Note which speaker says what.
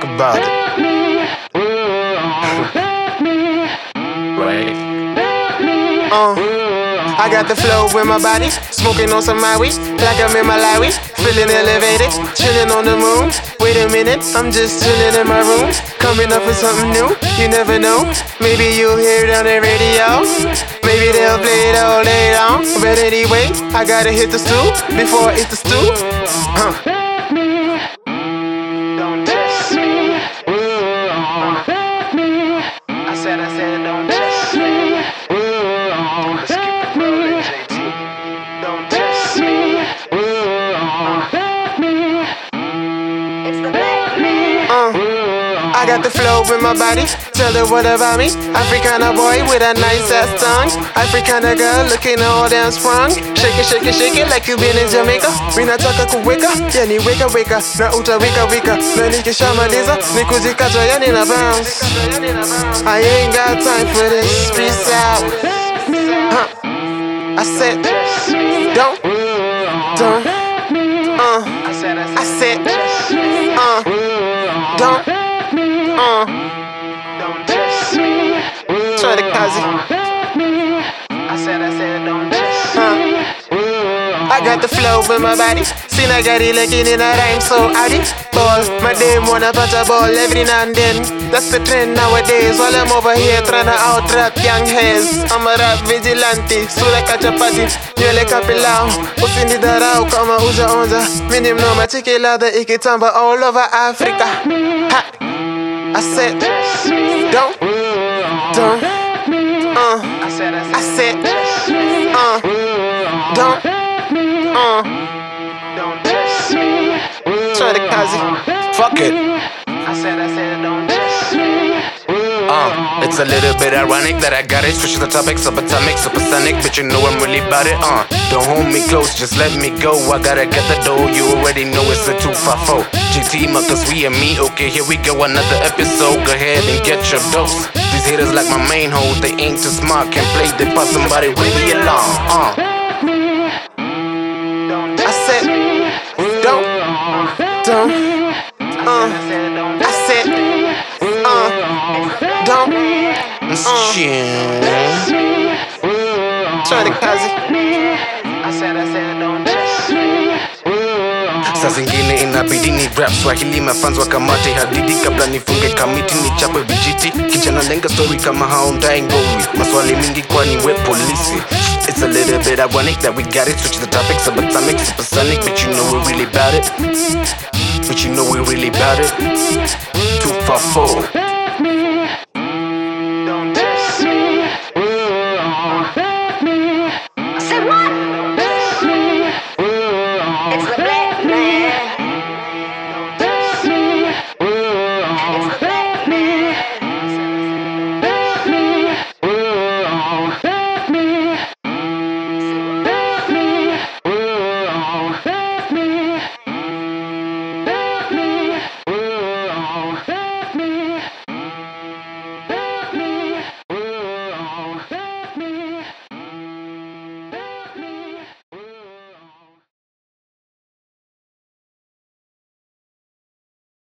Speaker 1: think about it. Uh, I got the flow with my body, smoking on some Maui, like I'm in my Malawi, feeling elevated, chilling on the moon. Wait a minute, I'm just chilling in my room, coming up with something new. You never know, maybe you'll hear it on the radio, maybe they'll play it all day long. But anyway, I gotta hit the stool before I hit the stool. Uh. I said, got the flow with my body. Tell her what about me. Africana boy with a nice ass tongue. Africana girl looking all damn sprung. Shake it, shake it, shake it like you been in Jamaica. Ninataka kuweka, yani weka weka. Na utawika wika. Na nikishamaliza, nikuzikata yani na bounce. I ain't got time for this. Peace out. Huh. I said, don't, don't, uh. I said, uh, don't, Try the kazi. I said, I said, don't test me. I got the flow with my body. Sina gari lakini na rhyme so addy Ball, my dame wanna patch a ball every now and then That's the trend nowadays While I'm over here trying to out rap young heads I'm a rap vigilante, sura kachapati Nywele kapilao, usinidharau kama hujaonja Mini mnoma chikilada ikitamba all over Africa ha. I said, don't, don't, uh I said, uh, don't, uh Don't test me. Try the kazi.
Speaker 2: Fuck it.
Speaker 1: I said, I said, don't
Speaker 2: it's a little bit ironic that I got it. Switch the topic, subatomic, supersonic, but you know I'm really about it. Uh, don't hold me close, just let me go. I gotta get the dough, you already know it's a 254. GT Muckers, we and me. Okay, here we go, another episode. Go ahead and get your dose. These haters like my main hoes, they ain't too smart, can't play, they pass somebody really along. Uh, shit.
Speaker 1: try the kazi. I said, I said, don't
Speaker 2: saa zingine inabidi ni rap swahili mafans wakamate hadidi kabla nifunge kamiti ni chape vijiti. Kijana lenga story kama haundai ngori maswali mingi kwani we polisi? It's a little bit ironic that we got it. Switch the topic, subatomic, supersonic But you know we're really about it. But you know we're really about it. 254 It's the black man. It's me. man.